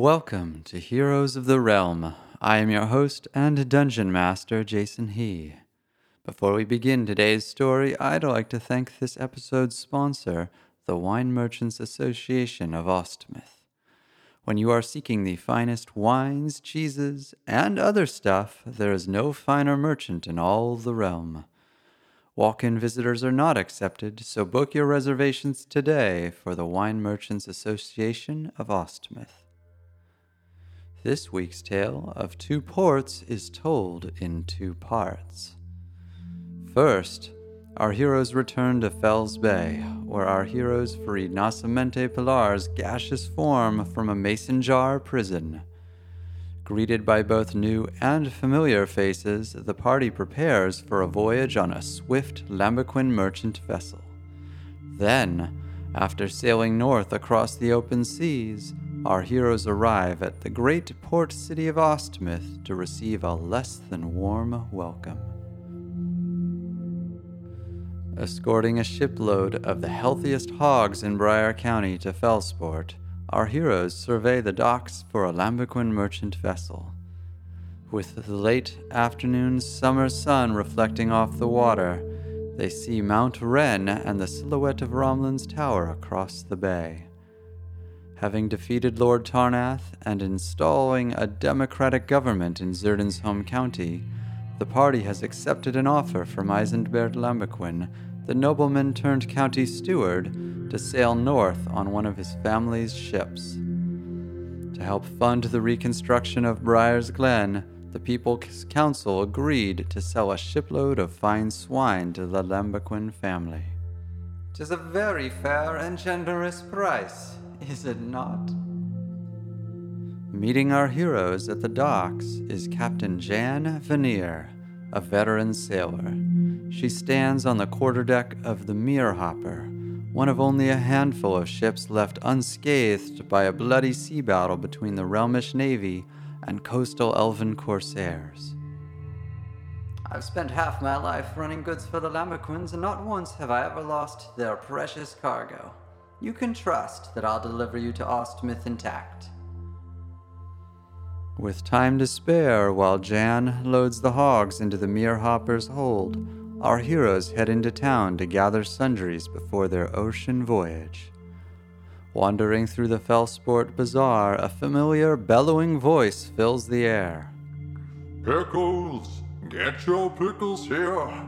Welcome to Heroes of the Realm. I am your host and dungeon master, Jason He. Before we begin today's story, I'd like to thank this episode's sponsor, the Wine Merchants Association of Ostmouth. When you are seeking the finest wines, cheeses, and other stuff, there is no finer merchant in all the realm. Walk in visitors are not accepted, so book your reservations today for the Wine Merchants Association of Ostmouth. This week's tale of two ports is told in two parts. First, our heroes return to Fells Bay, where our heroes free Nascimento Pilar's gaseous form from a mason jar prison. Greeted by both new and familiar faces, the party prepares for a voyage on a swift Lambiquin merchant vessel. Then, after sailing north across the open seas, our heroes arrive at the great port city of Ostmouth to receive a less than warm welcome. Escorting a shipload of the healthiest hogs in Briar County to Fellsport, our heroes survey the docks for a Lambiquin merchant vessel. With the late afternoon summer sun reflecting off the water, they see Mount Wren and the silhouette of Romlin's tower across the bay having defeated Lord Tarnath and installing a democratic government in Zerdan's home county, the party has accepted an offer from Eisenbert Lambiquin, the nobleman turned county steward, to sail north on one of his family's ships. To help fund the reconstruction of Briar's Glen, the People's Council agreed to sell a shipload of fine swine to the Lambiquin family. Tis a very fair and generous price, is it not? Meeting our heroes at the docks is Captain Jan Veneer, a veteran sailor. She stands on the quarterdeck of the Meerhopper, one of only a handful of ships left unscathed by a bloody sea battle between the Realmish Navy and coastal elven corsairs. I've spent half my life running goods for the Lambiquins, and not once have I ever lost their precious cargo. You can trust that I'll deliver you to Ostmouth intact. With time to spare while Jan loads the hogs into the Meerhopper's hold, our heroes head into town to gather sundries before their ocean voyage. Wandering through the Fellsport Bazaar, a familiar bellowing voice fills the air. Pickles! Get your pickles here!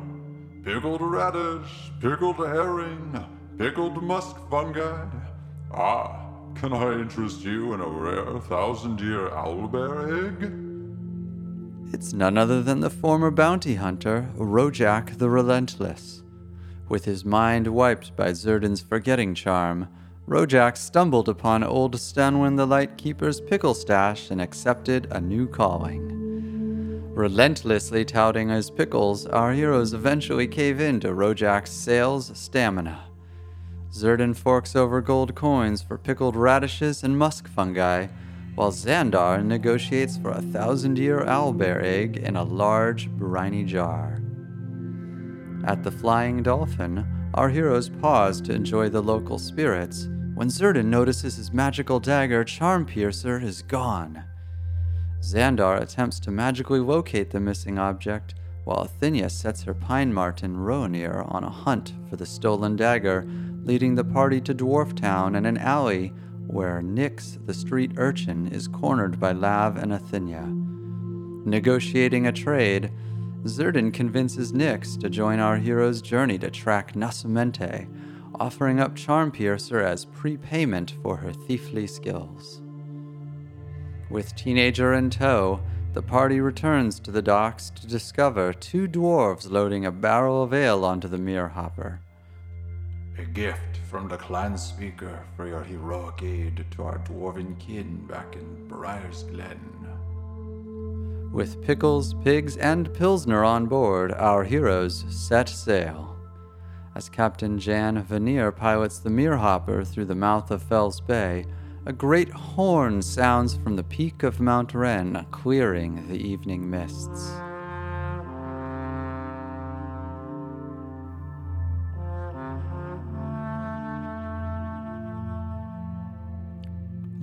Pickled radish, pickled herring, pickled musk fungi. Ah, can I interest you in a rare thousand year owlbear egg? It's none other than the former bounty hunter, Rojak the Relentless. With his mind wiped by Zerdan's forgetting charm, Rojak stumbled upon old Stanwin the Lightkeeper's pickle stash and accepted a new calling. Relentlessly touting his pickles, our heroes eventually cave in to Rojak's sales stamina. Zerdan forks over gold coins for pickled radishes and musk fungi, while Xandar negotiates for a thousand year owlbear egg in a large, briny jar. At the Flying Dolphin, our heroes pause to enjoy the local spirits when Zerdan notices his magical dagger, Charm Piercer, is gone. Xandar attempts to magically locate the missing object, while Athenia sets her pine marten Roanir on a hunt for the stolen dagger leading the party to Dwarf Town and an alley where Nix, the street urchin, is cornered by Lav and Athenia. Negotiating a trade, Zerdan convinces Nix to join our hero's journey to track Nascimento, offering up Charm Piercer as prepayment for her thiefly skills. With Teenager in tow, the party returns to the docks to discover two dwarves loading a barrel of ale onto the Meerhopper. A gift from the clan speaker for your heroic aid to our dwarven kin back in Briar's Glen. With pickles, pigs, and Pilsner on board, our heroes set sail. As Captain Jan Veneer pilots the Meerhopper through the mouth of Fells Bay, a great horn sounds from the peak of Mount Wren, clearing the evening mists.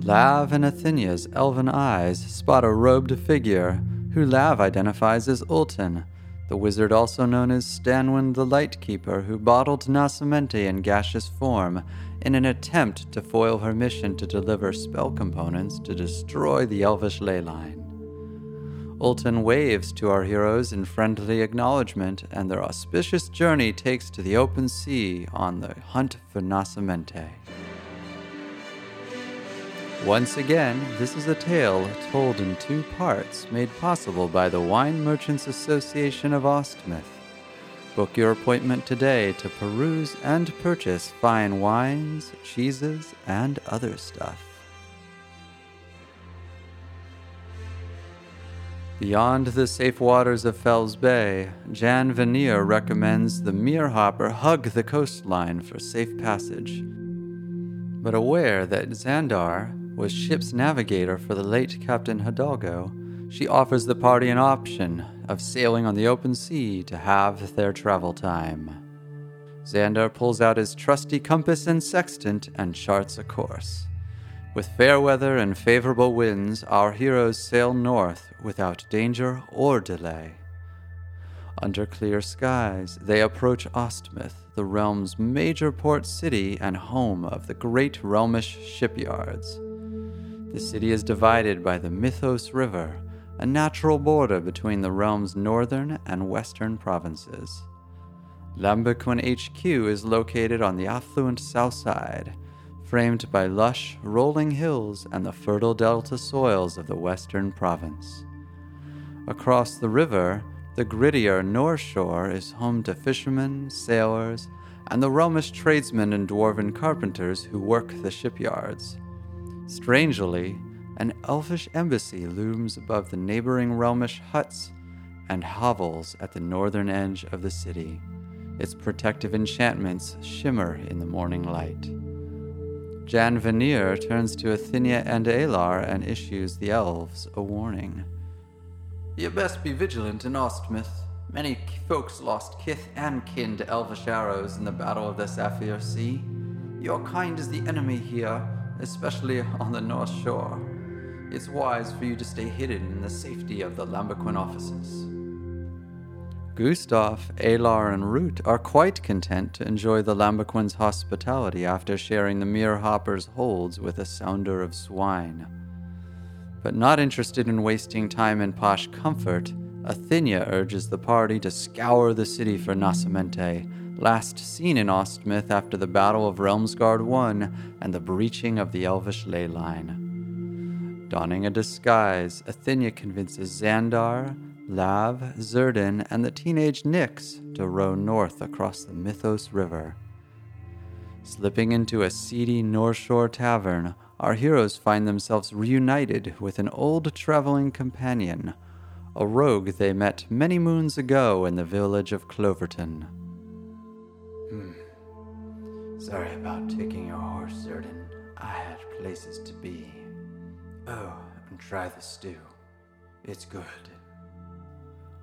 Lav and Athenia's elven eyes spot a robed figure who Lav identifies as Ultan, the wizard also known as Stanwin the Lightkeeper, who bottled Nasamente in gaseous form in an attempt to foil her mission to deliver spell components to destroy the elvish ley line. Ultan waves to our heroes in friendly acknowledgement, and their auspicious journey takes to the open sea on the hunt for Nasamente. Once again, this is a tale told in two parts made possible by the Wine Merchants Association of Ostmouth. Book your appointment today to peruse and purchase fine wines, cheeses, and other stuff. Beyond the safe waters of Fells Bay, Jan Veneer recommends the Meerhopper hug the coastline for safe passage. But aware that Xandar, was ship's navigator for the late Captain Hidalgo, she offers the party an option of sailing on the open sea to have their travel time. Xandar pulls out his trusty compass and sextant and charts a course. With fair weather and favorable winds, our heroes sail north without danger or delay. Under clear skies, they approach Ostmouth, the realm's major port city and home of the great Realmish shipyards. The city is divided by the Mythos River, a natural border between the realm's northern and western provinces. Lambiquin HQ is located on the affluent south side, framed by lush, rolling hills and the fertile delta soils of the western province. Across the river, the grittier North Shore is home to fishermen, sailors, and the Romish tradesmen and dwarven carpenters who work the shipyards. Strangely, an elfish embassy looms above the neighboring Realmish huts and hovels at the northern edge of the city. Its protective enchantments shimmer in the morning light. Jan Veneer turns to Athenia and Alar and issues the elves a warning. You best be vigilant in Ostmouth. Many folks lost kith and kin to elvish arrows in the Battle of the Sapphire Sea. Your kind is the enemy here, especially on the North Shore. It's wise for you to stay hidden in the safety of the Lambiquin offices. Gustav, Alar, and Root are quite content to enjoy the Lambiquin's hospitality after sharing the Meerhopper's holds with a sounder of swine. But not interested in wasting time in posh comfort, Athenia urges the party to scour the city for Nasamente last seen in Ostmouth after the Battle of Realmsguard I and the breaching of the Elvish ley line. Donning a disguise, Athenia convinces Xandar, Lav, Zerdan, and the teenage Nix to row north across the Mythos River. Slipping into a seedy North Shore tavern, our heroes find themselves reunited with an old traveling companion, a rogue they met many moons ago in the village of Cloverton. Hmm. Sorry about taking your horse, Zerdan. I had places to be. Oh, and try the stew. It's good.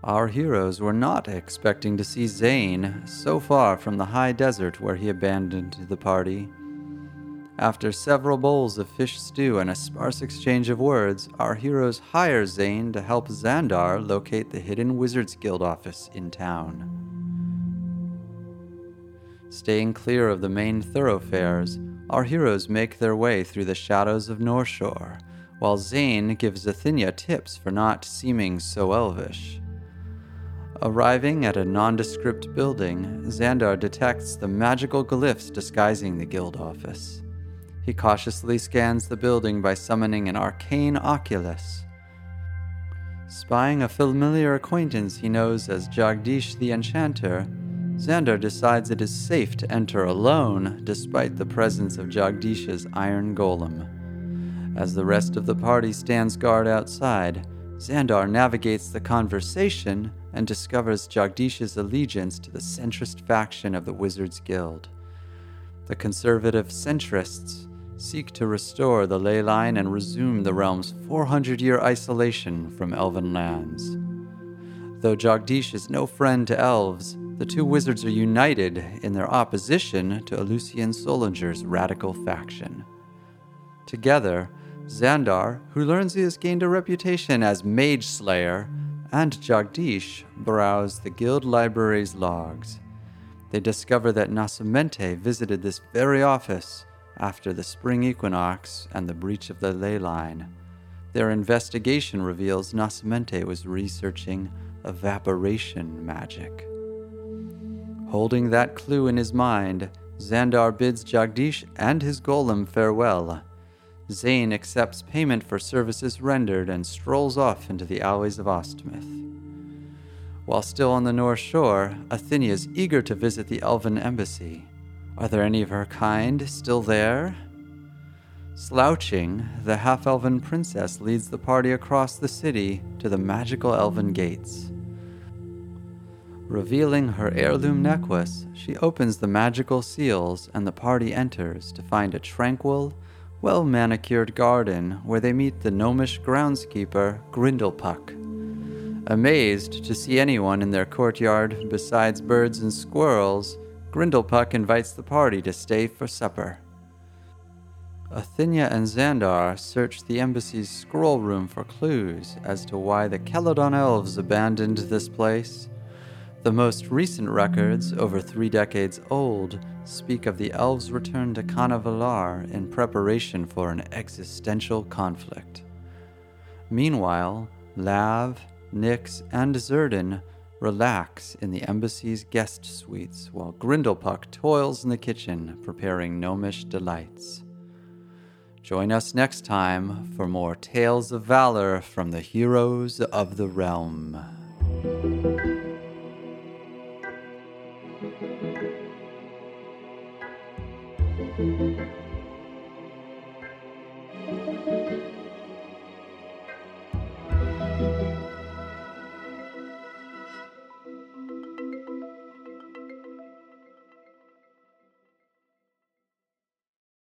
Our heroes were not expecting to see Zane so far from the high desert where he abandoned the party. After several bowls of fish stew and a sparse exchange of words, our heroes hire Zane to help Xandar locate the hidden Wizards Guild office in town. Staying clear of the main thoroughfares, our heroes make their way through the shadows of North Shore, while Zane gives Athenia tips for not seeming so elvish. Arriving at a nondescript building, Xandar detects the magical glyphs disguising the guild office. He cautiously scans the building by summoning an arcane oculus. Spying a familiar acquaintance he knows as Jagdish the Enchanter, Xandar decides it is safe to enter alone despite the presence of Jagdish's iron golem. As the rest of the party stands guard outside, Xandar navigates the conversation and discovers Jagdish's allegiance to the centrist faction of the Wizards Guild. The conservative centrists seek to restore the ley line and resume the realm's 400 year isolation from elven lands. Though Jagdish is no friend to elves, the two wizards are united in their opposition to Lucian Solinger's radical faction. Together, Xandar, who learns he has gained a reputation as Mage Slayer, and Jagdish browse the guild library's logs. They discover that Nascimento visited this very office after the spring equinox and the breach of the ley line. Their investigation reveals Nascimento was researching evaporation magic. Holding that clue in his mind, Xandar bids Jagdish and his golem farewell. Zane accepts payment for services rendered and strolls off into the alleys of Ostmouth. While still on the North Shore, Athenia is eager to visit the Elven embassy. Are there any of her kind still there? Slouching, the half elven princess leads the party across the city to the magical elven gates. Revealing her heirloom necklace, she opens the magical seals and the party enters to find a tranquil, well manicured garden where they meet the gnomish groundskeeper, Grindlepuck. Amazed to see anyone in their courtyard besides birds and squirrels, Grindlepuck invites the party to stay for supper. Athenia and Xandar search the embassy's scroll room for clues as to why the Celadon elves abandoned this place. The most recent records, over three decades old, speak of the elves' return to Kanavelar in preparation for an existential conflict. Meanwhile, Lav, Nix, and Zerdan relax in the embassy's guest suites while Grindlepuck toils in the kitchen preparing gnomish delights. Join us next time for more tales of valor from the heroes of the realm.